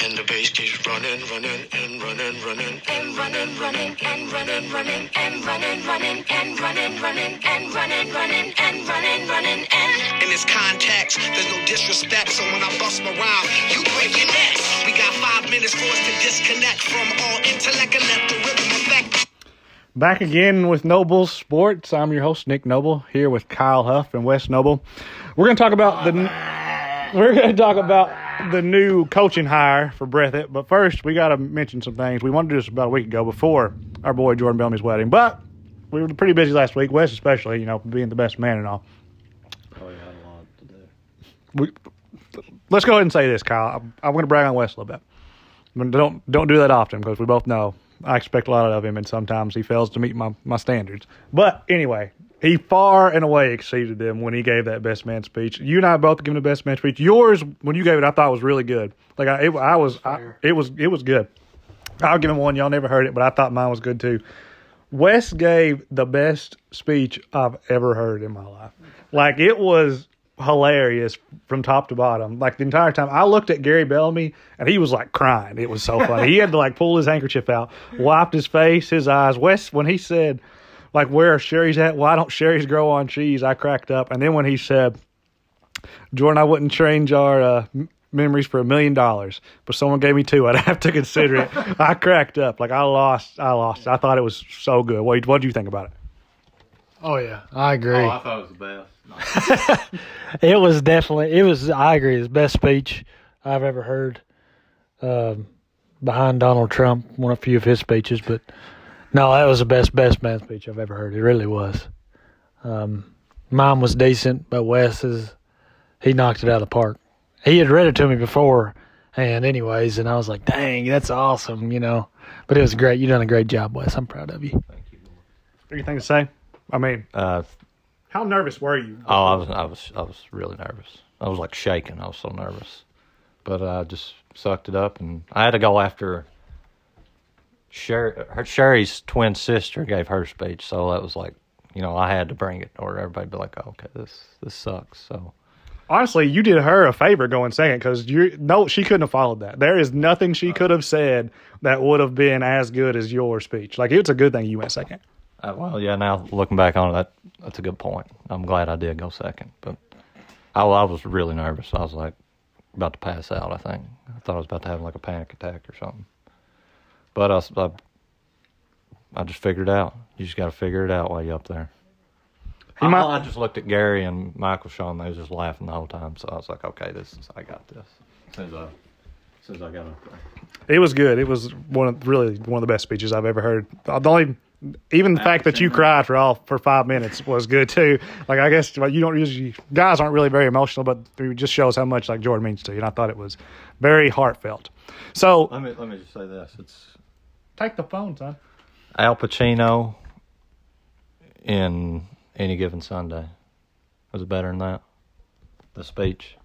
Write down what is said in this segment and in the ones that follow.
And the bass keeps running, running, and running, running, and running, running, and running, running, and running, running, and running, running, and running, running, and running, running, and In this context, there's no disrespect, so when I bust my rhyme, you break your neck. We got five minutes for us to disconnect from all intellect and let the rhythm affect. Back again with Noble Sports. I'm your host Nick Noble here with Kyle Huff and Wes Noble. We're going to talk about the we're going to talk about the new coaching hire for Breathitt. But first, we got to mention some things. We wanted to do this about a week ago before our boy Jordan Bellamy's wedding, but we were pretty busy last week. Wes especially, you know, being the best man and all. Oh, had a lot to do. We, let's go ahead and say this, Kyle. I'm, I'm going to brag on Wes a little bit. But don't don't do that often because we both know I expect a lot of him, and sometimes he fails to meet my, my standards. But anyway, he far and away exceeded them when he gave that best man speech. You and I both given the best man speech. Yours, when you gave it, I thought was really good. Like I, it, I was, I, it was, it was good. I'll give him one. Y'all never heard it, but I thought mine was good too. Wes gave the best speech I've ever heard in my life. Like it was hilarious from top to bottom. Like the entire time, I looked at Gary Bellamy and he was like crying. It was so funny. he had to like pull his handkerchief out, wiped his face, his eyes. Wes, when he said, like, where are Sherry's at? Why don't Sherry's grow on cheese? I cracked up. And then when he said, Jordan, I wouldn't change our uh, memories for a million dollars, but someone gave me two. I'd have to consider it. I cracked up. Like I lost. I lost. I thought it was so good. What What do you think about it? Oh yeah, I agree. Oh, I thought it was the best. it was definitely it was. I agree. His best speech I've ever heard. Um, behind Donald Trump, one of a few of his speeches, but no, that was the best best man speech I've ever heard. It really was. Um, mine was decent, but Wes's he knocked it out of the park. He had read it to me before, and anyways, and I was like, "Dang, that's awesome," you know. But it was great. You done a great job, Wes. I'm proud of you. Thank you. Anything to say? I mean, Uh, how nervous were you? oh, I was, I was, I was really nervous. I was like shaking. I was so nervous, but I just sucked it up, and I had to go after. Sherry, her Sherry's twin sister gave her speech, so that was like, you know, I had to bring it, or everybody'd be like, oh, "Okay, this this sucks." So Honestly, you did her a favor going second because you no, she couldn't have followed that. There is nothing she could have said that would have been as good as your speech. Like it's a good thing you went second. Uh, well, yeah. Now looking back on it, that that's a good point. I'm glad I did go second, but I, I was really nervous. I was like about to pass out. I think I thought I was about to have like a panic attack or something. But I, I just figured it out. You just got to figure it out while you're up there. He I, might- I just looked at Gary and Michael Sean. They was just laughing the whole time. So I was like, okay, this is I got this. As uh, soon as I, as soon as I got up there. It was good. It was one of really one of the best speeches I've ever heard. The only even the fact that you cried for all for five minutes was good too. Like I guess like, you don't usually guys aren't really very emotional, but it just shows how much like Jordan means to you. And I thought it was very heartfelt. So Let me let me just say this. It's take the phone, son. Al Pacino in Any Given Sunday. Was it better than that? The speech.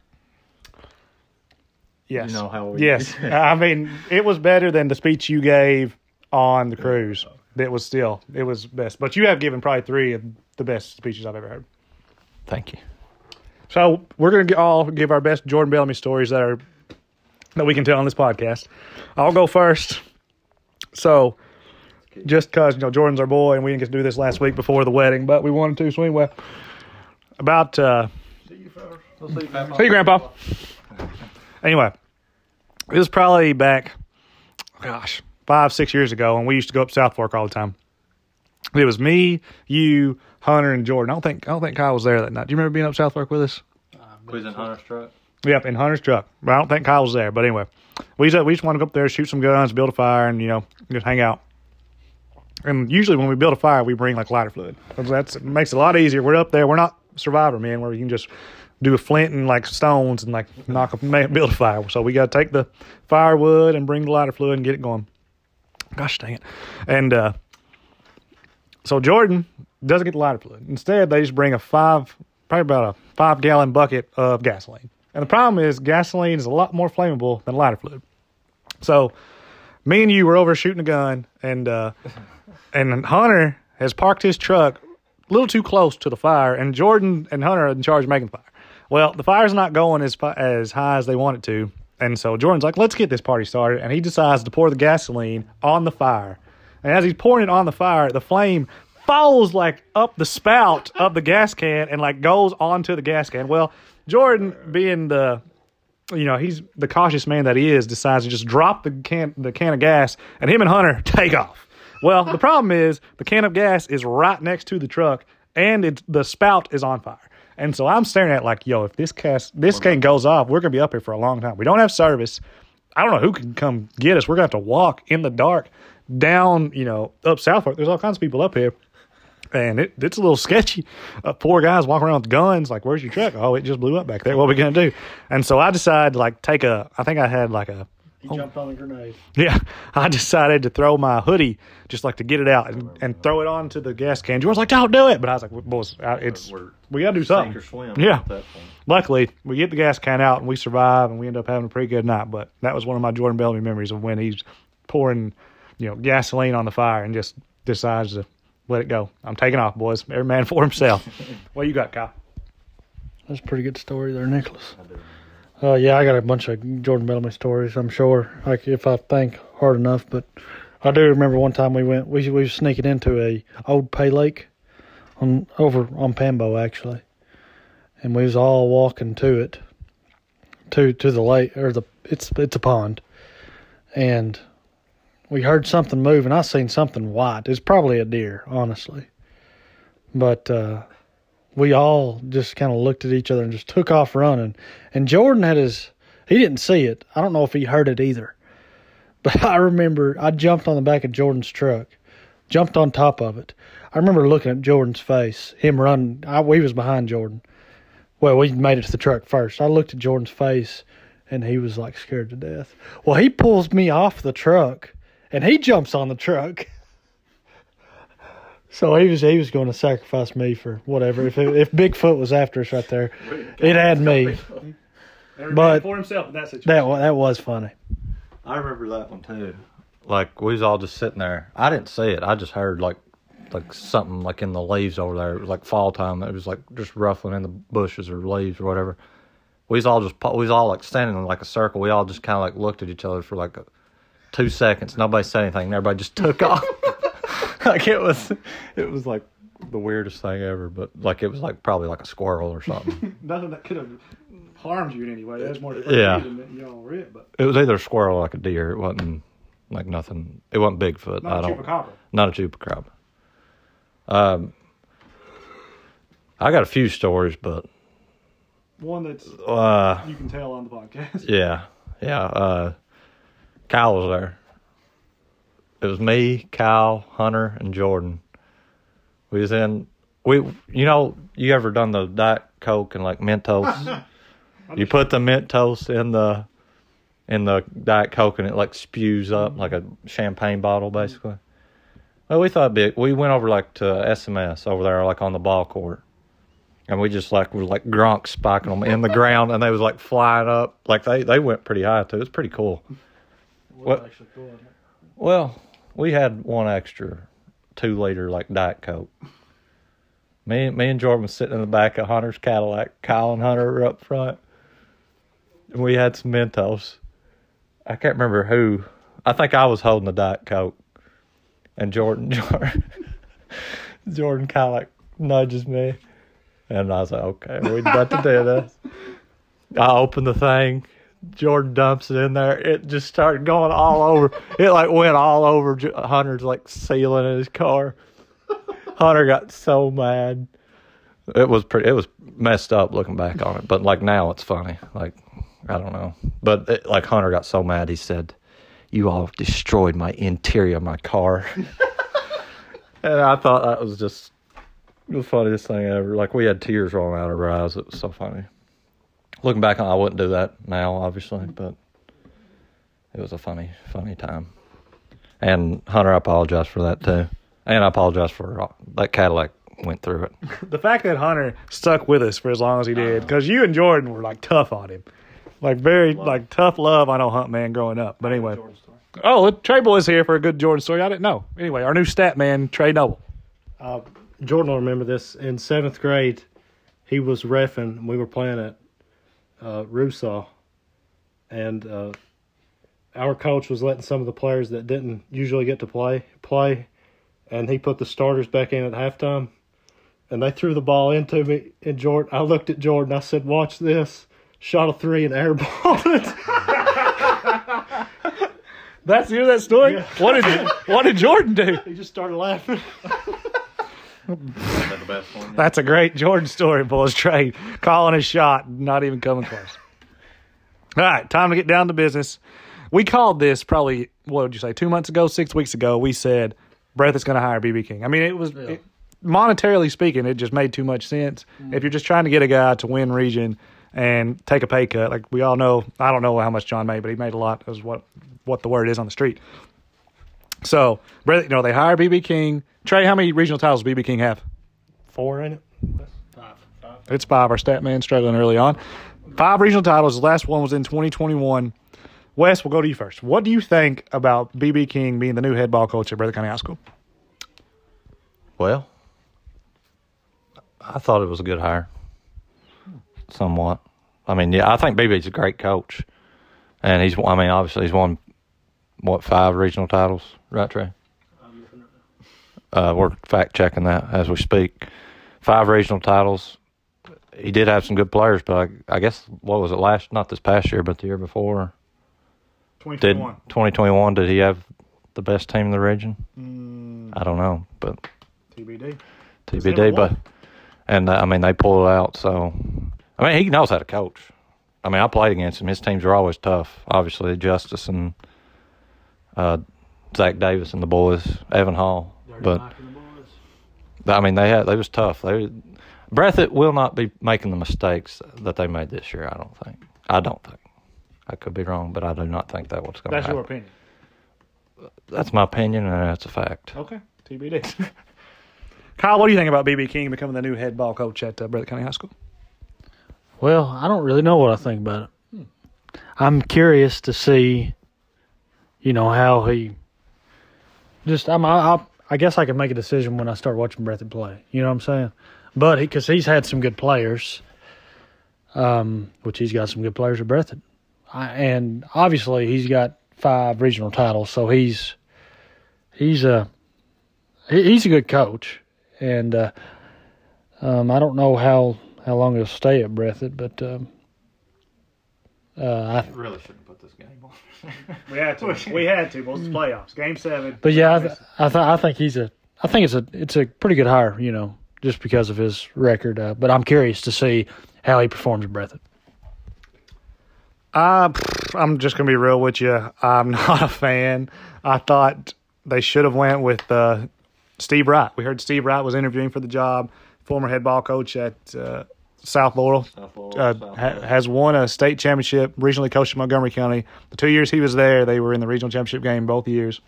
Yes. You know how we- yes. I mean, it was better than the speech you gave on the cruise. It was still it was best. But you have given probably three of the best speeches I've ever heard. Thank you. So we're gonna all give our best Jordan Bellamy stories that are that we can tell on this podcast. I'll go first. So just because you know Jordan's our boy and we didn't get to do this last week before the wedding, but we wanted to. So anyway, about uh, see you, father. See you, Grandpa. Anyway, it was probably back, gosh, five six years ago, and we used to go up South Fork all the time. It was me, you, Hunter, and Jordan. I don't think I don't think Kyle was there that night. Do you remember being up South Fork with us? Quiz in Hunter's truck. Yep, in Hunter's truck. But I don't think Kyle was there. But anyway, we just, we just want to go up there, shoot some guns, build a fire, and you know just hang out. And usually when we build a fire, we bring like lighter fluid. That's it makes it a lot easier. We're up there. We're not survivor men where you can just do a flint and like stones and like knock a ma- build a fire. So we got to take the firewood and bring the lighter fluid and get it going. Gosh dang it! And uh, so Jordan doesn't get the lighter fluid. Instead, they just bring a five, probably about a five gallon bucket of gasoline. And the problem is, gasoline is a lot more flammable than lighter fluid. So, me and you were over shooting a gun, and uh, and Hunter has parked his truck a little too close to the fire, and Jordan and Hunter are in charge of making the fire. Well, the fire's not going as as high as they want it to, And so Jordan's like, let's get this party started. And he decides to pour the gasoline on the fire. And as he's pouring it on the fire, the flame falls like up the spout of the gas can and like goes onto the gas can. Well, Jordan, being the you know, he's the cautious man that he is, decides to just drop the can the can of gas and him and Hunter take off. Well, the problem is the can of gas is right next to the truck and it's the spout is on fire. And so I'm staring at like, yo, if this cast this can goes off, we're gonna be up here for a long time. We don't have service. I don't know who can come get us. We're gonna have to walk in the dark down, you know, up South Fork. There's all kinds of people up here. And it, it's a little sketchy. Uh, poor guys walking around with guns. Like, where's your truck? Oh, it just blew up back there. What are we gonna do? And so I decided to like take a. I think I had like a He jumped on a grenade. yeah, I decided to throw my hoodie just like to get it out and, and throw it onto the gas can. George was like, "Don't do it," but I was like, "Boys, it's we gotta do something." swim. Yeah. at that point. Luckily, we get the gas can out and we survive, and we end up having a pretty good night. But that was one of my Jordan Bellamy memories of when he's pouring, you know, gasoline on the fire and just decides to let it go. I'm taking off, boys. Every man for himself. what you got, Kyle? That's a pretty good story there, Nicholas. Uh, yeah, I got a bunch of Jordan Bellamy stories. I'm sure, like if I think hard enough. But I do remember one time we went. We we was sneaking into a old pay lake on over on Pambo actually, and we was all walking to it, to to the lake or the it's it's a pond, and we heard something move, and I seen something white. It's probably a deer, honestly, but. uh we all just kind of looked at each other and just took off running. And Jordan had his, he didn't see it. I don't know if he heard it either. But I remember I jumped on the back of Jordan's truck, jumped on top of it. I remember looking at Jordan's face, him running. I, we was behind Jordan. Well, we made it to the truck first. I looked at Jordan's face and he was like scared to death. Well, he pulls me off the truck and he jumps on the truck. So he was he was going to sacrifice me for whatever. If if Bigfoot was after us right there, it had me. But- for himself in that situation. That that was funny. I remember that one too. Like we was all just sitting there. I didn't see it. I just heard like like something like in the leaves over there. It was like fall time. It was like just ruffling in the bushes or leaves or whatever. We was all just we was all like standing in like a circle. We all just kind of like looked at each other for like a, two seconds. Nobody said anything. Everybody just took off. like it was it was like the weirdest thing ever. But like it was like probably like a squirrel or something. Nothing that could have harmed you in any way. That's more Yeah. than you know, rip, but it was either a squirrel or like a deer. It wasn't like nothing. It wasn't Bigfoot. Not a don't. chupacabra. Not a chupacabra. Um, I got a few stories, but One that's uh, you can tell on the podcast. yeah, yeah. Uh, Kyle was there. It was me, Kyle, Hunter, and Jordan. We was in. We, you know, you ever done the Diet Coke and like Mentos? you put the Mentos in the in the Diet Coke and it like spews up mm-hmm. like a champagne bottle, basically. Well, we thought big. We went over like to SMS over there, like on the ball court, and we just like were like Gronk spiking them in the ground, and they was like flying up. Like they they went pretty high too. It was pretty cool. What? Well, we had one extra two liter like Diet Coke. Me, me and Jordan was sitting in the back of Hunter's Cadillac. Kyle and Hunter were up front. And we had some Mentos. I can't remember who. I think I was holding the Diet Coke. And Jordan, Jordan, Jordan kind of like nudges me. And I was like, okay, we're about to do this. I opened the thing. Jordan dumps it in there. It just started going all over. It like went all over Hunter's like ceiling in his car. Hunter got so mad. It was pretty. It was messed up looking back on it, but like now it's funny. Like I don't know, but it, like Hunter got so mad. He said, "You all destroyed my interior of my car," and I thought that was just the funniest thing ever. Like we had tears rolling out of our eyes. It was so funny. Looking back on, it, I wouldn't do that now, obviously, but it was a funny, funny time. And Hunter, I apologize for that too, and I apologize for that Cadillac went through it. The fact that Hunter stuck with us for as long as he did, because you and Jordan were like tough on him, like very like tough love. I know Hunt man growing up, but anyway. Oh, Trey Boy is here for a good Jordan story. I didn't know. Anyway, our new stat man, Trey Noble. Uh, Jordan will remember this. In seventh grade, he was refing. We were playing at uh, Rusaw, and uh, our coach was letting some of the players that didn't usually get to play play, and he put the starters back in at halftime, and they threw the ball into me. And Jordan, I looked at Jordan. I said, "Watch this." Shot a three and airballed it. That's end of that story. Yeah. What did what did Jordan do? he just started laughing. Is that the best one? That's a great Jordan story, boys. Trey calling a shot, not even coming close. All right, time to get down to business. We called this probably what would you say two months ago, six weeks ago. We said Breathitt is going to hire BB King. I mean, it was it, monetarily speaking, it just made too much sense. If you're just trying to get a guy to win region and take a pay cut, like we all know, I don't know how much John made, but he made a lot. Is what what the word is on the street. So, Breathitt, you know, they hire BB King. Trey, how many regional titles does BB King have? Four in it. Five. five. It's five. Our stat man struggling early on. Five regional titles. The last one was in 2021. Wes, we'll go to you first. What do you think about BB King being the new head ball coach at Breathitt County High School? Well, I thought it was a good hire. Somewhat. I mean, yeah, I think BB's a great coach, and he's. I mean, obviously, he's won what five regional titles, right, Trey? Uh, we're fact checking that as we speak. Five regional titles. He did have some good players, but I, I guess what was it last? Not this past year, but the year before. Did 2021? Did he have the best team in the region? I don't know, but TBD. TBD. But and uh, I mean they pulled it out. So I mean he knows how to coach. I mean I played against him. His teams are always tough. Obviously Justice and uh, Zach Davis and the boys, Evan Hall. But I mean they had they was tough. They Breathitt will not be making the mistakes that they made this year. I don't think. I don't think. I could be wrong, but I do not think that what's going to happen. That's happen. your opinion. That's my opinion, and that's a fact. Okay. TBD. Kyle, what do you think about BB King becoming the new head ball coach at uh, Breathitt County High School? Well, I don't really know what I think about it. I'm curious to see, you know, how he. Just I'm I, I, guess I can make a decision when I start watching Breath Breathitt play. You know what I'm saying? But because he's had some good players, um, which he's got some good players at Breathitt, and obviously he's got five regional titles, so he's he's a he, he's a good coach, and uh, um, I don't know how how long he'll stay at Breathitt, but um, uh, I, Really shouldn't put this game on. We had to. we had to. But it's playoffs. Game seven. but yeah, I, th- I, th- I think he's a I think it's a it's a pretty good hire, you know, just because of his record. Uh, but I'm curious to see how he performs at Breathitt. Uh, I'm just gonna be real with you. I'm not a fan. I thought they should have went with uh, Steve Wright. We heard Steve Wright was interviewing for the job. Former head ball coach at uh, South Laurel. Uh, ha- has won a state championship. Regionally coached in Montgomery County. The two years he was there, they were in the regional championship game both years.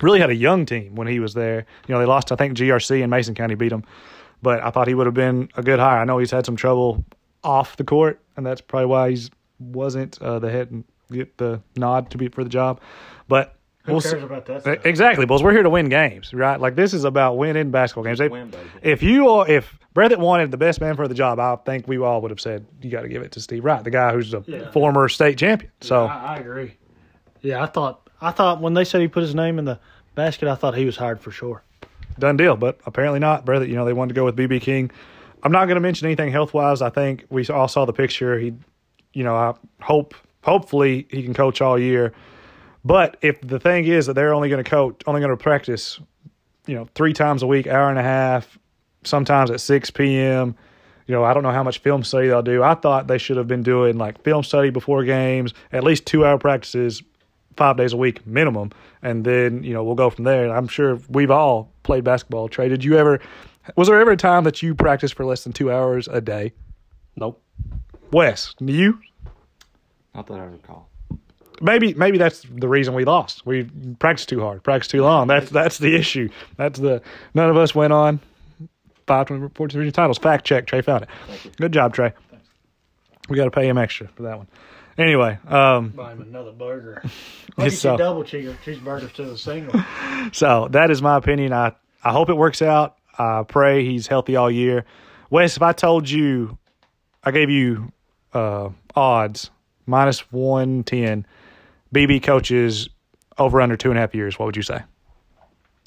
Really had a young team when he was there. You know, they lost I think GRC and Mason County beat them. But I thought he would have been a good hire. I know he's had some trouble off the court, and that's probably why he wasn't uh, the head and get the nod to be for the job. But Who we'll cares see. about that? Stuff? Exactly, Bulls. We're here to win games, right? Like this is about winning basketball games. They- win, if you are, if Breathitt wanted the best man for the job, I think we all would have said you got to give it to Steve Wright, the guy who's a Yeah. former state champion. So I, I agree. Yeah, I thought I thought when they said he put his name in the basket, I thought he was hired for sure. done deal, but apparently not. Breathitt, you know, they wanted to go with BB King. I'm not going to mention anything health wise. I think we all saw the picture. He, you know, I hope hopefully he can coach all year. But if the thing is that they're only going to coach, only going to practice, you know, three times a week, hour and a half, sometimes at 6 p.m. You know, I don't know how much film study they'll do. I thought they should have been doing like film study before games, at least two hour practices, five days a week minimum, and then you know we'll go from there. And I'm sure we've all played basketball. Trey, did you ever? Was there ever a time that you practiced for less than two hours a day? Nope. Wes, do you? Not that I recall. Maybe maybe that's the reason we lost. We practiced too hard, practiced too long. That's that's the issue. That's the none of us went on five twenty fourteen titles. Fact check. Trey found it. Good job, Trey. We got to pay him extra for that one. Anyway, um, Buy him another burger. Maybe so. double cheese cheeseburgers to the single. so that is my opinion. I I hope it works out. I pray he's healthy all year. Wes, if I told you, I gave you uh, odds, minus 110. BB coaches over under two and a half years. What would you say?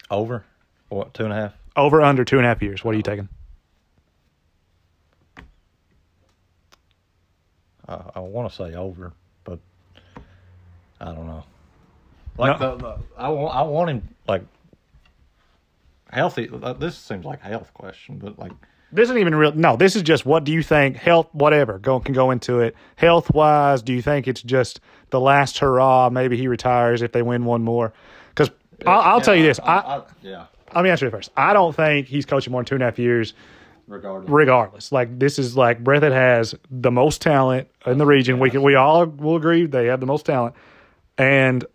Over? What, two and a half? Over under two and a half years. What are you taking? I, I want to say over, but I don't know. Like No. the, the I want I want him like healthy. This seems like a health question, but like This isn't even real. No, this is just what do you think? Health, whatever. Go can go into it. Health wise, do you think it's just the last hurrah? Maybe he retires if they win one more. Because I'll, I'll tell you this. I, yeah, let me answer it first. I don't think he's coaching more than two and a half years, regardless. regardless. Like this is like Breathitt has the most talent in the region. We can we all will agree they have the most talent, and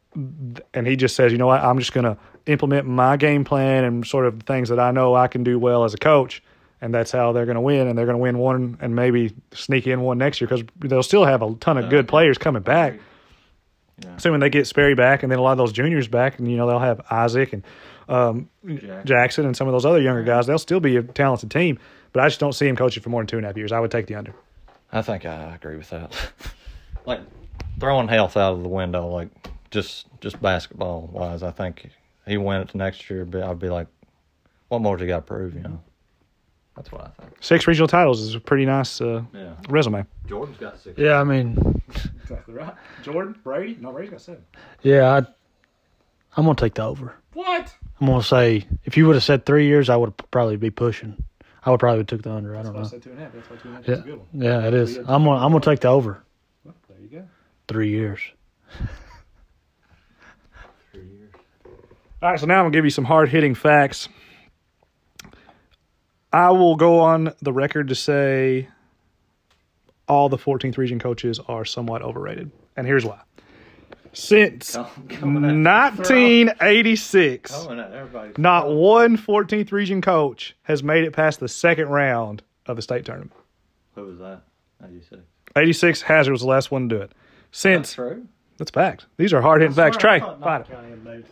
and he just says, you know what, I'm just gonna implement my game plan and sort of the things that I know I can do well as a coach, and that's how they're gonna win. And they're gonna win one and maybe sneak in one next year because they'll still have a ton of good players coming back. Assuming they get Sperry back and then a lot of those juniors back, and you know they'll have Isaac and um, Jackson and some of those other younger guys. They'll still be a talented team, but I just don't see him coaching for more than two and a half years. I would take the under. I think I agree with that. like throwing health out of the window, like just just basketball wise, I think he went it next year. But I'd be like, what more does he got to prove? You know, that's what I think. Six regional titles is a pretty nice uh, Yeah, resume. Jordan's got six. Yeah, I mean, Exactly right. Jordan Brady. No, Brady's got seven. yeah, I, I'm gonna take the over. What? I'm gonna say if you would have said three years, I would probably be pushing. I would probably have took the under. I don't know. I said two and a half. That's why two and a half Yeah, yeah, it is. I'm gonna I'm gonna take the over. There you go. Three years. All right, so now I'm gonna give you some hard hitting facts. I will go on the record to say all the 14th region coaches are somewhat overrated, and here's why. Since 1986, not one 14th region coach has made it past the second round of the state tournament. Who was that? How do you say? 86 Hazard was the last one to do it. Since true. that's fact. These are hard hitting facts. Trey, find it.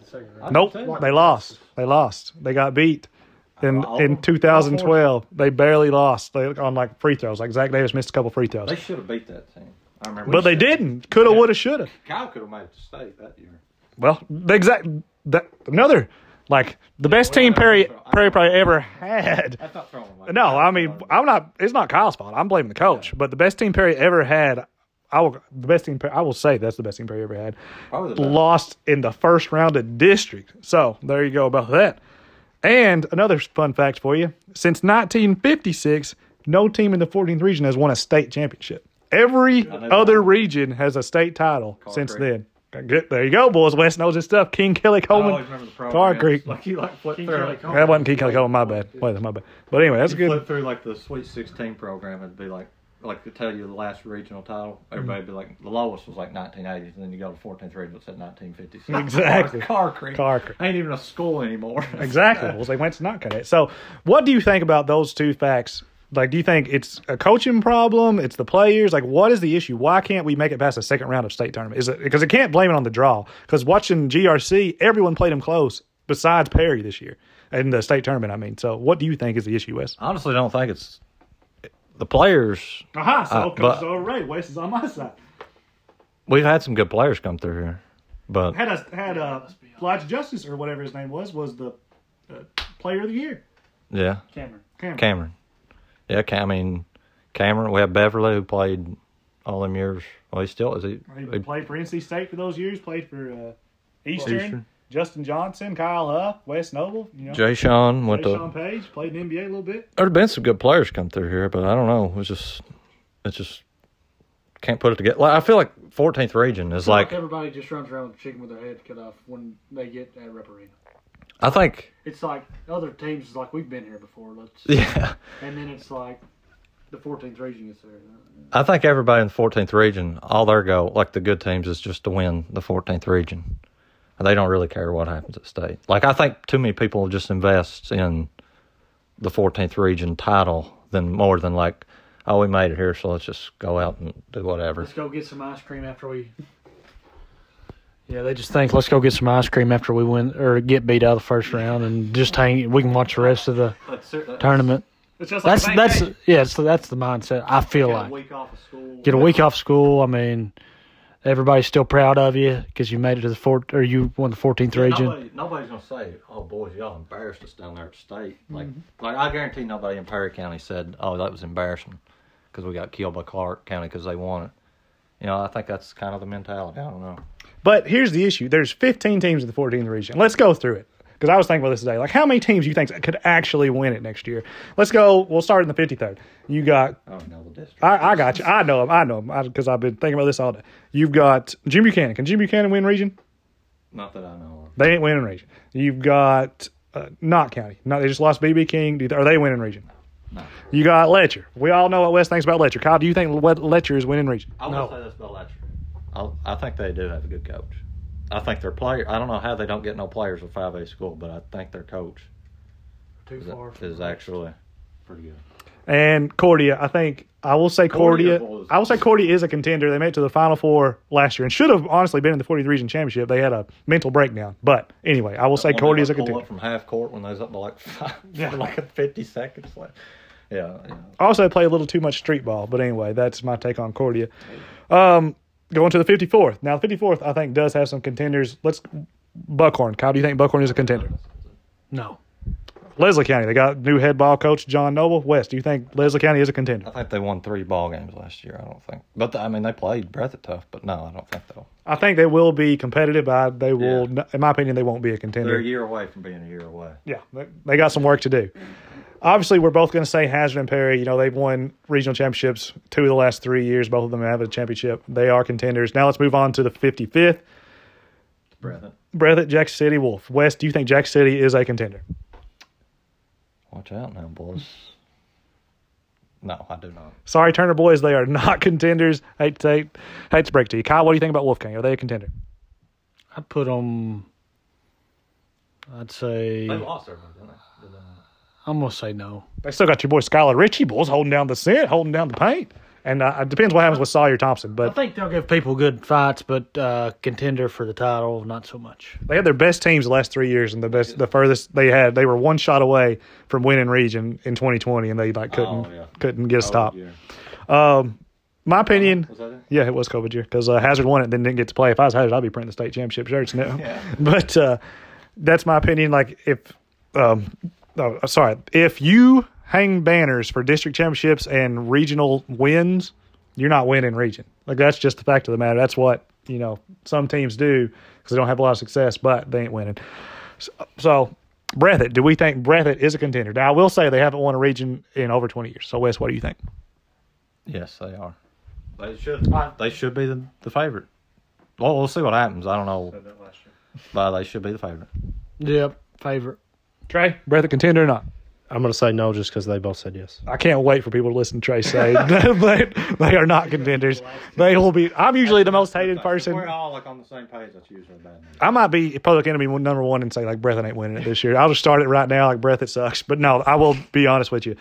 Nope, they lost. They lost. They got beat. In All in 2012, they barely lost. They on like free throws. Like Zach Davis missed a couple free throws, They should have beat that team. I remember. but they didn't. Coulda, woulda, shoulda. Kyle could have made it to state that year. Well, the exact that another like the best team Perry Perry probably ever had. That's not throwing away. No, I mean I'm not. It's not Kyle's fault. I'm blaming the coach. But the best team Perry ever had. I will the best team. Perry- I will say that's the best team Perry ever had. Probably the best. Lost in the first round of district. So there you go about that. And another fun fact for you: since 1956, no team in the 14th region has won a state championship. Every other that. region has a state title Carr since Creek. then. Good. There you go, boys. Wes knows his stuff. King Kelly I Coleman. always remember the Carr. Creek. Like you like flip through. it. That wasn't King Kelly Coleman. My bad. Wait, my bad. But anyway, that's you good. flip through like the Sweet 16 program, it'd be like, like to tell you the last regional title, everybody'd be like, the lowest was like 1980s, and then you go to 14th region, it's at 1956. Exactly. Carr Creek. Carr Creek. Ain't even a school anymore. Exactly. Well, they went to not cut it. So, what do you think about those two facts? Like, do you think it's a coaching problem? It's the players. Like, what is the issue? Why can't we make it past the second round of state tournament? Is it because it can't blame it on the draw? Because watching GRC, everyone played them close besides Perry this year in the state tournament. I mean, so what do you think is the issue, Wes? honestly don't think it's the players. Aha! So Uh, but- all right. Wes is on my side. We've had some good players come through here, but Had a had a Elijah Justice or whatever his name was was the uh, player of the year. yeah, Cameron. Cameron. Cameron. Yeah, Cam, I mean, Cameron. We have Beverly who played all them years. Well, he still is he. He he played for NC State for those years. Played for uh, Eastern, Eastern. Justin Johnson, Kyle Huff, Wes Noble. You know, Jay Sean went Jay to. Sean Page played in the NBA a little bit. There've been some good players come through here, but I don't know. It's just, it's just can't put it together. Like I feel like 14th region is like everybody just runs around with chicken with their head cut off when they get at Rupp Arena. I think It's like other teams, is like we've been here before. Let's, yeah. and then it's like the 14th region gets there. I think everybody in the 14th region, all their goal, like the good teams, is just to win the 14th region. They don't really care what happens at state. Like I think too many people just invest in the 14th region title than more than like, oh, we made it here, so let's just go out and do whatever. Let's go get some ice cream after we. Yeah, they just think let's go get some ice cream after we win or get beat out of the first round and just hang. We can watch the rest of the uh, tournament. It's just That's that's yeah. So that's the mindset. I feel like week off of school. get a week off school. I mean, everybody's still proud of you because you made it to the fourth or you won the 14th region. Nobody, nobody's gonna say, "Oh, boys, y'all embarrassed us down there at state." Like, Mm-hmm. like I guarantee nobody in Perry County said, "Oh, that was embarrassing," because we got killed by Clark County because they won it. You know, I think that's kind of the mentality. I don't know. But here's the issue: there's 15 teams in the 14th region. Let's go through it because I was thinking about this today. Like, how many teams do you think could actually win it next year? Let's go. We'll start in the 53rd. You got. I don't know the district. I, I got you. I know him. I know him because I've been thinking about this all day. You've got June Buchanan. Can June Buchanan win region? Not that I know of. They ain't winning region. You've got uh, Knott County. Not they just lost BB King. Do- Are they winning region? No. You got Letcher. We all know what Wes thinks about Letcher. Kyle, do you think Le- Letcher is winning region? I will say this about Letcher. I'll, I think they do have a good coach. I think their player. I don't know how they don't get no players with five A school, but I think their coach Too is, is actually pretty good. And Cordia, I think I will say Cordia. Cordia was- I will say Cordia is a contender. They made it to the Final Four last year and should have honestly been in the 40th region championship. They had a mental breakdown. But anyway, I will say When Cordia is a contender. up from half court when they was up to like five, for like fifty seconds. Like, yeah, yeah. Also, they play a little too much street ball. But anyway, that's my take on Cordia. Um, going to the 54th. Now, the 54th, I think, does have some contenders. Let's Buckhorn. Kyle, do you think Buckhorn is a contender? No. Leslie County, they got new head ball coach John Noble. Wes, do you think Leslie County is a contender? I think they won three ball games last year. I don't think, but the, I mean they played breath Breathitt tough, but no, I don't think they'll. I think they will be competitive. I, they will, Yeah. in my opinion, they won't be a contender. They're a year away from being a year away. Yeah, they, they got some work to do. Obviously, we're both going to say Hazard and Perry. You know, they've won regional championships two of the last three years. Both of them have a championship. They are contenders. Now let's move on to the 55th. Breathitt, Breathitt, Jack City, Wolf. Wes, do you think Jack City is a contender? watch out now, boys. No, I do not. Sorry, Turner boys, they are not contenders. Hate to, hate, hate to break to you. Kyle, what do you think about Wolfgang? Are they a contender? I'd put them. I'd say. They lost everyone, didn't they? Did they not? I'm gonna say no. They still got your boy Skylar Ritchie, boys, holding down the scent, holding down the paint. And uh, it depends what happens with Sawyer Thompson. But I think they'll give people good fights, but uh, contender for the title, not so much. they had their best teams the last three years, and the best, the furthest they had, they were one shot away from winning region in 2020, and they like couldn't Oh, yeah. couldn't get a stop. Oh, yeah. Um, my opinion, Was that it? yeah, it was COVID year because uh, Hazard won it, then didn't get to play. If I was Hazard, I'd be printing the state championship shirts now. But uh, that's my opinion. Like if, um, oh, sorry, if you hang banners for district championships and regional wins, you're not winning region. Like that's just the fact of the matter. That's what you know some teams do because they don't have a lot of success, but they ain't winning. So, so Breathitt, do we think Breathitt is a contender? Now I will say they haven't won a region in over 20 years. So Wes, what do you think? Yes, they are. They should. They should be the, the favorite. Well, we'll see what happens. I don't know, but they should be the favorite. Yep, favorite. Trey, Breathitt contender or not? I'm going to say no just because they both said yes. I can't wait for people to listen to Trey say they, they are not contenders. They will be. I'm usually the most hated person. We're all like on the same page. That's usually a bad news. I might be public enemy number one and say like Breathitt ain't winning it this year. I'll just start it right now like Breathitt sucks. But no, I will be honest with you.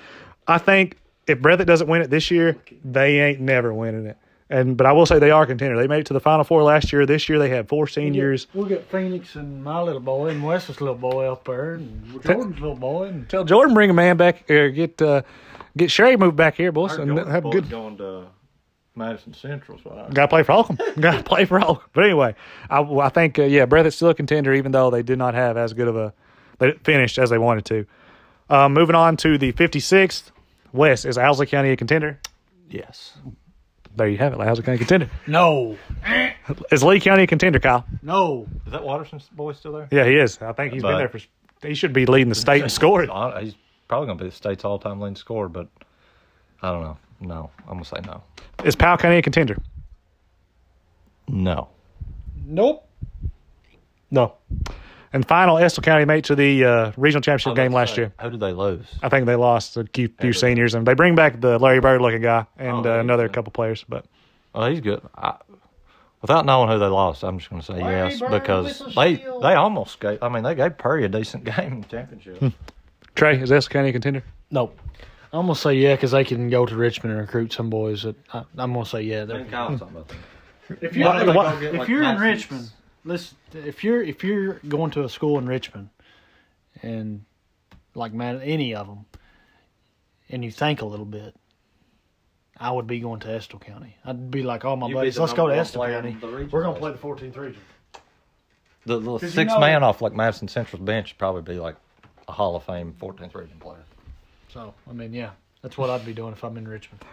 I think if Breathitt doesn't win it this year, they ain't never winning it. And but I will say they are a contender. They made it to the Final Four last year. This year they had four seniors. We'll get Phoenix and my little boy and Wes's little boy up there and Jordan's little boy and Tell Jordan bring a man back or get uh, get Sherry moved back here, boys, and have good. going to Madison Central. So I, Got to play for Holcomb. Got to play for Holcomb. But anyway, I, I think uh, yeah, Breathitt's still a contender, even though they did not have as good of a they finished as they wanted to. Um, moving on to the 56th, Wes is Owsley County a contender? yes. There you have it, Owsley County contender. no, Is Lee County a contender, Kyle? no. Is that Watterson's boy still there? Yeah, he is. I think he's been there for. He should be leading the state in scoring. He's probably going to be the state's all-time leading scorer, but I don't know. No, I'm going to say no. Is Powell County a contender? No. Nope. No. And final, Estill County made to the uh, regional championship game last year. How did they lose? I think they lost a few, few seniors, and they bring back the Larry Bird looking guy and Oh, uh, another go. couple players. But Well, he's good. I, without knowing who they lost, I'm just going to say Larry yes Bird because they shield. they almost gave. I mean, they gave Perry a decent game in the championship. Trey, is Estill County a contender? Nope. I'm gonna say yeah because they can go to Richmond and recruit some boys. That I, I'm gonna say yeah. they're- If you're, Why- if, why- if you're in Richmond, listen. If you're if you're going to a school in Richmond, and like man, any of them, and you think a little bit, I would be going to Estill County. I'd be like, all my You'd buddies, let's go to Estill County. in the region We're gonna play the 14th region. The, the you six know- man off like Madison Central's bench would probably be like a Hall of Fame 14th region player. So I mean, yeah, that's what I'd be doing if I'm in Richmond.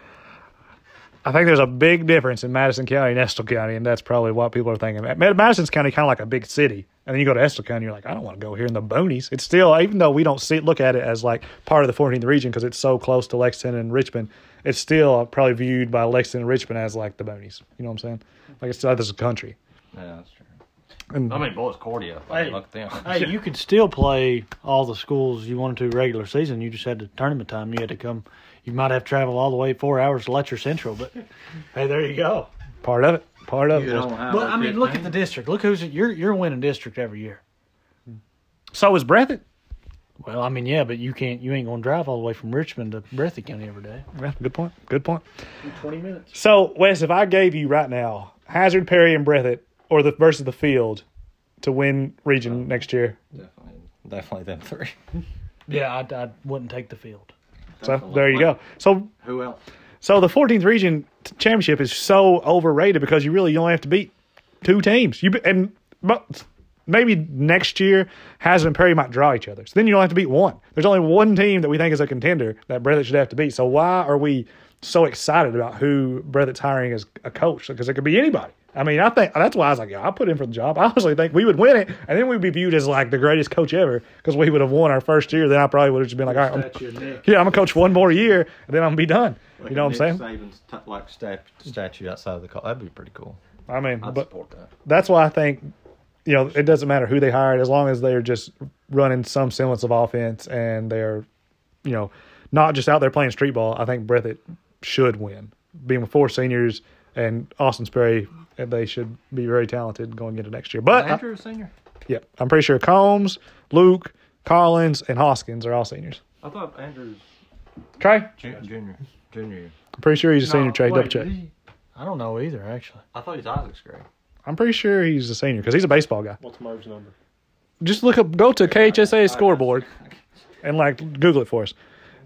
I think there's a big difference in Madison County and Estill County, and that's probably what people are thinking. Ma- Madison's County kind of like a big city, and then you go to Estill County, you're like, I don't want to go here in the boonies. It's still, even though we don't see look at it as like part of the 14th region because it's so close to Lexington and Richmond, it's still uh, probably viewed by Lexington and Richmond as like the boonies. You know what I'm saying? Like it's still this is a country. Yeah, that's true. And I mean, boys, Cordia. Hey. Look at them. Hey, you could still play all the schools you wanted to regular season. You just had to tournament time. You had to come. You might have to travel all the way four hours to Letcher Central, but hey, there you go. part of it, part of it. You was- But I mean, look at the district. Look who's you're you're winning district every year. So is Breathitt. Well, I mean, yeah, but you can't. You ain't gonna drive all the way from Richmond to Breathitt County every day. Yeah, good point. Good point. Twenty minutes. So, Wes, if I gave you right now Hazard, Perry, and Breathitt, or the versus the field to win region oh. next year, Definitely, definitely them three. Yeah, I, I wouldn't take the field. So there you go. So, Who else? so the 14th region championship is so overrated because you really you only have to beat two teams. You be- and but maybe next year Hazard and Perry might draw each other. So then you don't have to beat one. There's only one team that we think is a contender that Breathitt should have to beat. So why are we so excited about who Breathitt's hiring as a coach? Because it could be anybody. I mean, I think that's why I was like, yeah, I'll put in for the job. I honestly think we would win it, and then we'd be viewed as like the greatest coach ever because we would have won our first year. Then I probably would have just been like, all right, I'm, yeah, I'm gonna coach one more year, and then I'm gonna be done. You know what I'm saying? T- like stat- statue outside of the car. That'd be pretty cool. I mean, I'd but support that. that's why I think, you know, it doesn't matter who they hired as long as they're just running some semblance of offense and they're, you know, not just out there playing street ball. I think Breathitt should win. Being with four seniors and Austin Sperry, uh, they should be very talented going into next year. But I- Andrew, senior. yeah, I'm pretty sure Combs, Luke, Collins, and Hoskins are all seniors. I thought Andrew's Trey, junior. Junior. junior. I'm pretty sure he's a senior. Trey, wait, double check. he? I don't know either, actually. I thought he's Isaac's grade. I'm pretty sure he's a senior because he's a baseball guy. What's Merv's number? just look up, go to KHSA scoreboard, and like Google it for us.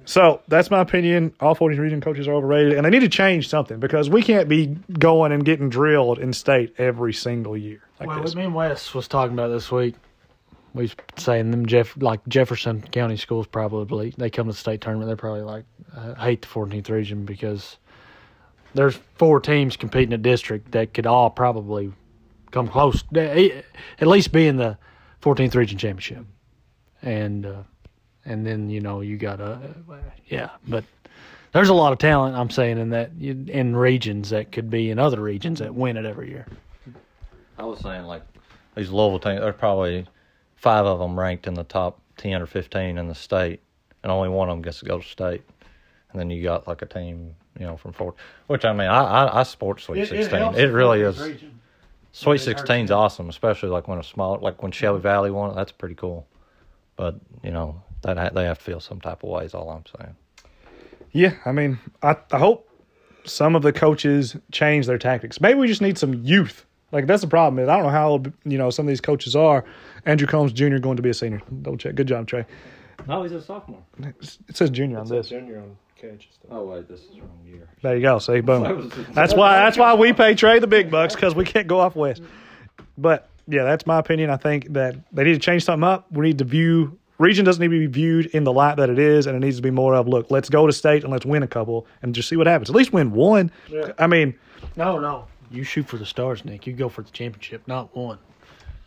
So that's my opinion. All 14 region coaches are overrated, and they need to change something because we can't be going and getting drilled in state every single year like Well, this. me and Wes was talking about this week. We was saying them Jeff like Jefferson County schools probably they come to the state tournament. They're probably like I hate the 14th region because there's four teams competing in district that could all probably come close, eh, at least be in the 14th region championship, and uh, and then you know you got a uh, yeah, but there's a lot of talent. I'm saying in that in regions that could be in other regions that win it every year. I was saying like these Louisville teams. There's probably five of them ranked in the top ten or fifteen in the state, and only one of them gets to go to state. And then you got like a team, you know, from Fort. Which I mean, I I, I support Sweet Sixteen. It, really is. Sweet Sixteen's awesome, especially like when a small, like when Shelby Valley won it. That's pretty cool. But you know that ha- they have to feel some type of way. Is all I'm saying. Yeah, I mean, I, I hope some of the coaches change their tactics. Maybe we just need some youth. Like that's the problem. Is I don't know how old you know some of these coaches are. Andrew Combs Jr. going to be a senior. Double check. Good job, Trey. No, he's a sophomore. It says junior on It's this. junior on KH stuff. Oh wait, this is wrong year. There you go. See, boom. That's why. That's why we pay Trey the big bucks because we can't go off Wes. But yeah, that's my opinion. I think that they need to change something up. We need to view region doesn't need to be viewed in the light that it is, and it needs to be more of look. Let's go to state and let's win a couple and just see what happens. At least win one. I mean, No, no. You shoot for the stars, Nick. You go for the championship, not one.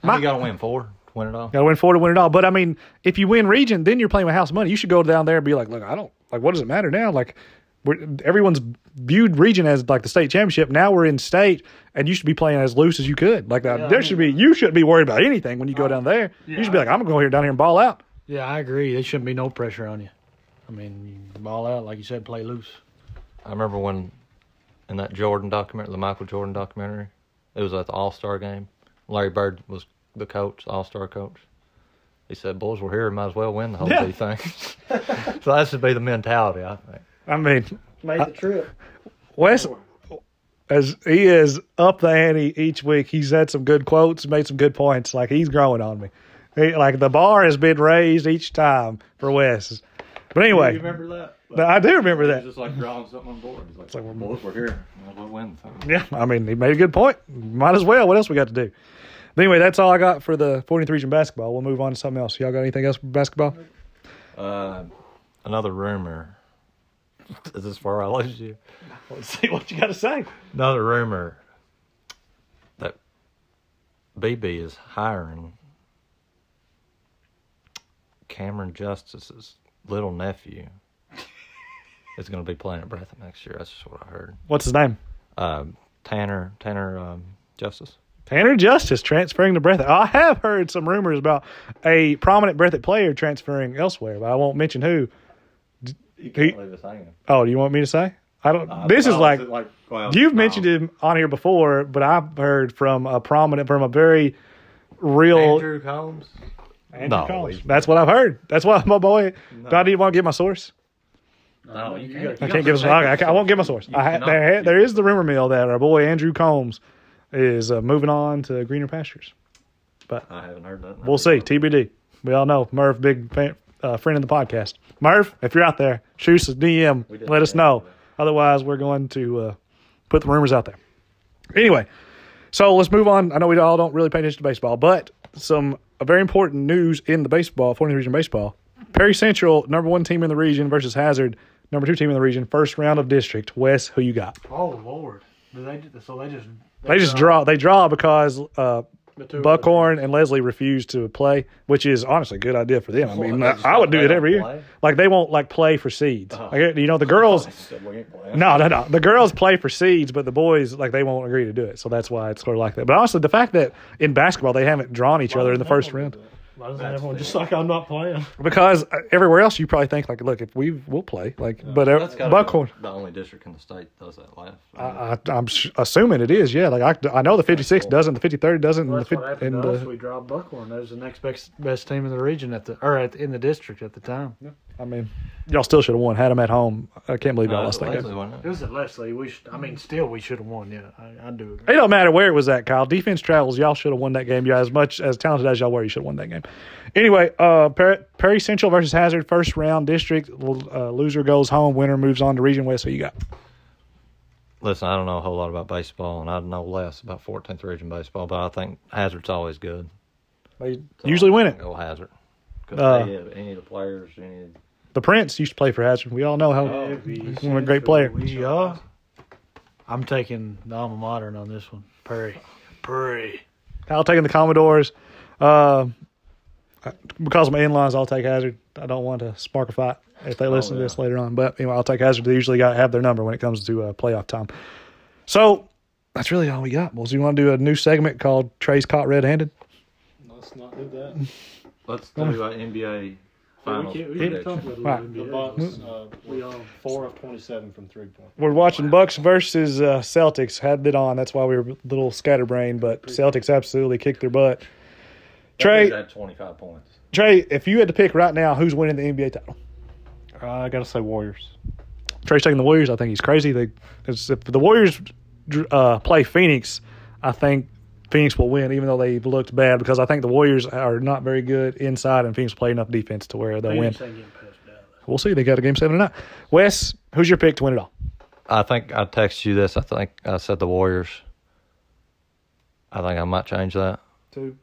My, you got to win four, to win it all. got to win four to win it all. But I mean, if you win region, then you're playing with house money. You should go down there and be like, look, I don't like. What does it matter now? Like, we're, everyone's viewed region as like the state championship. Now we're in state, and you should be playing as loose as you could. Like, that. there should be. You shouldn't be worried about anything when you go down there. You should be like, I'm gonna go here down here and ball out. Yeah, I agree. There shouldn't be no pressure on you. I mean, ball out, like you said, play loose. I remember when in that Jordan documentary, the Michael Jordan documentary, it was at the All Star game. Larry Bird was the coach, All Star coach. He said, "Boys, we're here. Might as well win the whole Yeah. Thing." so that should be the mentality, I think. I mean, Made the trip. Wes, as he is up the ante each week, he's had some good quotes, made some good points. Like he's growing on me. He, like the bar has been raised each time for Wes. But anyway, remember that? I do remember that. just like drawing something on board. He's like, like we're both we're here. We'll win. Yeah, I mean, he made a good point. Might as well. What else we got to do? But anyway, that's all I got for the 14th region basketball. We'll move on to something else. Y'all got anything else for basketball? Uh, another rumor. Is this where I lose you? Let's see what you got to say. Another rumor that BB is hiring Cameron Justice's little nephew. is going to be playing at Breathitt next year. That's just what I heard. What's his name? Um, Tanner Tanner um, Justice. Tanner Justice transferring to Breathitt. I have heard some rumors about a prominent Breathitt player transferring elsewhere, but I won't mention who. You can't leave us hanging. Oh, do you want me to say? I don't. this is like like. You've mentioned him on here before, but I've heard from a prominent, from a very real Andrew Combs. Andrew No, Combs. That's what I've heard. That's why my boy. Do I need to want to get my source? No, you can't. I can't give. I, I, can't- I won't give my source. I, there, there is the rumor mill that our boy Andrew Combs is uh, moving on to greener pastures. But I haven't heard that. We'll see. TBD. We all know Murph, big fan, uh, friend of the podcast. Murph, if you're out there, shoot us a DM. Let us that. know. Otherwise, we're going to uh, put the rumors out there. Anyway, so let's move on. I know we all don't really pay attention to baseball, but some a very important news in the baseball, 40th region baseball. Perry Central, number one team in the region versus Hazard, number two team in the region, first round of district. Wes, who you got? Oh Lord, do they? So they just They just draw. They draw because uh, Buckhorn and Leslie refuse to play, which is honestly a good idea for them. I mean, they just I would do it every year. play? Like they won't like play for seeds. Uh-huh. Like, you know, the girls. We ain't playing. No, no, no. The girls play for seeds, but the boys like they won't agree to do it. So that's why it's sort of like that. But honestly, the fact that in basketball they haven't drawn each other in the first round Why doesn't everyone just like I'm not playing? because uh, everywhere else you probably think like, look, if we will play, like, but uh, That's Buckhorn. be the only district in the state does that last. I, I'm sh- assuming it is, yeah. Like I, I know the 56 doesn't, the 53 doesn't, and the, That's fif- what happened and to us. the We dropped Buckhorn. That was the next best, best team in the region at the or at, in the district at the time. I mean, y'all still should have won. Had them at home. I can't believe y'all no, lost that game. It was at Leslie. We, should, I mean, still we should have won. Yeah, I, I do. It Agree. don't matter where it was at, Kyle. Defense travels. Y'all should have won that game. Yeah, as much as talented as y'all were, you should have won that game. Anyway, uh, Perry, Perry Central versus Hazard, first round district. Uh, loser goes home. Winner moves on to Region West. Who you got? Listen, I don't know a whole lot about baseball, and I know less about 14th region baseball, but I think Hazard's always good. They So usually win it. Go Hazard. 'Cause Uh, they have any of the players, any. The Prince used to play for Hazard. We all know how he's a great player. We are. I'm taking the alma mater on this one. Perry. Perry. I'll take the Commodores. Uh, because of my in-laws, I'll take Hazard. I don't want to spark a fight if they listen to yeah. this later on. But anyway, I'll take Hazard. They usually got have their number when it comes to uh, playoff time. So that's really all we got. Well, do you want to do a new segment called Trey's Caught Red-Handed? Let's not do that. Let's do uh, NBA finals. we prediction. Right. The Bucks, uh, we on four of twenty-seven from three point. We're watching Bucks versus uh, Celtics. Had it on. That's why we were a little scatterbrained. But Celtics absolutely kicked their butt. Trey, had 25 points. Trey, if you had to pick right now, who's winning the NBA title? Uh, I gotta say Warriors. Trey's taking the Warriors. I think he's crazy. They, if the Warriors uh, play Phoenix, I think Phoenix will win, even though they've looked bad. Because I think the Warriors are not very good inside, and Phoenix play enough defense to where they'll win. We'll see. They got a game seven tonight. Wes, who's your pick to win it all? I think I texted you this. I think I said the Warriors. I think I might change that. Two.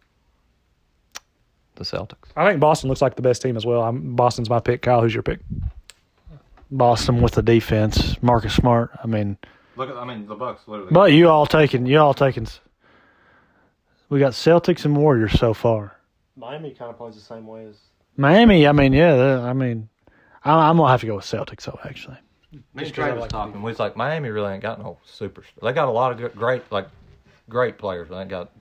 The Celtics. I think Boston looks like the best team as well. I'm, Boston's my pick. Kyle, who's your pick? Boston with the defense. Marcus Smart. I mean, Look, at, I mean, the Bucks literally. but you all taking you all taking. S- We got Celtics and Warriors so far. Miami kind of plays the same way as Miami. I mean, yeah. I mean, I, I'm gonna have to go with Celtics though. Actually, Me and Trey was talking. We was like, Miami really ain't got no super. They got a lot of good, great, like, great players. But they ain't got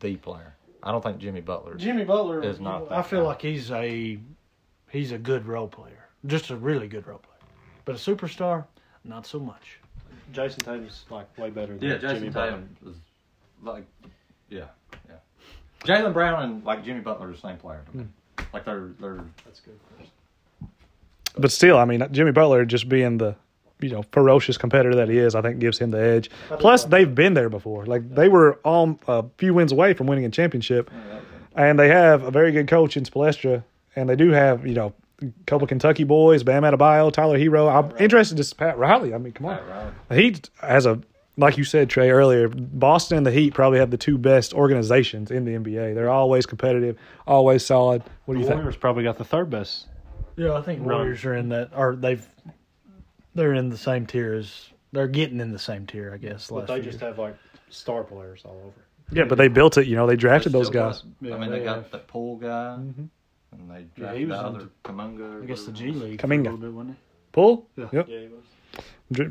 the player. I don't think Jimmy Butler. Jimmy Butler Is not that I feel guy. like he's a he's a good role player, just a really good role player. But a superstar, not so much. Jayson Tatum's like way better than Yeah, Jimmy Jayson Butler. Tatum is like, yeah, yeah. Jaylen Brown and like Jimmy Butler are the same player. To me. Hmm. Like they're they're That's good. But still, I mean, Jimmy Butler just being the you know ferocious competitor that he is, I think gives him the edge. Plus, they've been there before. Like they were all a few wins away from winning a championship, and they have a very good coach in Spoelstra, and they do have you know a couple of Kentucky boys, Bam Adebayo, Tyler Herro. I'm interested to see Pat Riley. I mean, come on. He has a like you said, Trey earlier. Boston and the Heat probably have the two best organizations in the NBA. They're always competitive, always solid. What do you The think? Warriors probably got the third best. Yeah, I think Warriors are in that, or they've they're in the same tier as they're getting in the same tier, I guess. But they just years. have like star players all over. Yeah, but they built it. You know, they drafted those guys. got- I mean, they they got have. the pool guy, Mm-hmm. and they Yeah, drafted he the was in other Kuminga. I guess the whatever. G League Kuminga. for a little bit, wasn't Yeah. Yep. Yeah, he was. Dr-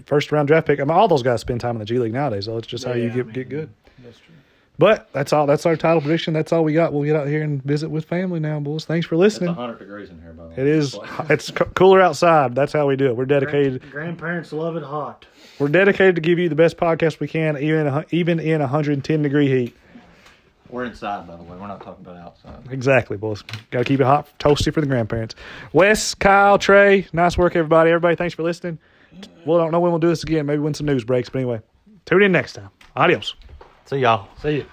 First round draft pick. I mean, all those guys spend time in the G League nowadays. So it's just how you Yeah, get I mean, get good. That's true. But that's all. That's our title prediction. That's all we got. We'll get out here and visit with family now, boys. Thanks for It's listening. 100 degrees in here, by the way. It is. It's cooler outside. That's how we do it. We're dedicated. Grandparents love it hot. We're dedicated to give you the best podcast we can, even in a, even in 110 degree heat. We're inside, by the way. We're not talking about outside. Exactly, boys. Got to keep it hot, toasty for the grandparents. Wes, Kyle, Trey, nice work, everybody. Everybody, thanks for listening. Mm-hmm. We don't know when we'll do this again. Maybe when some news breaks. But anyway, tune in next time. Adios. See y'all. See you. Bye.